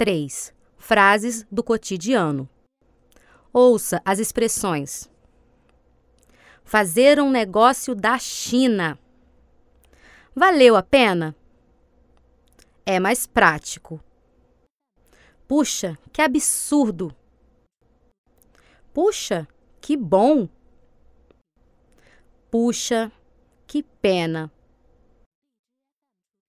3. Frases do cotidiano. Ouça as expressões. Fazer um negócio da China. Valeu a pena? É mais prático. Puxa, que absurdo! Puxa, que bom! Puxa, que pena!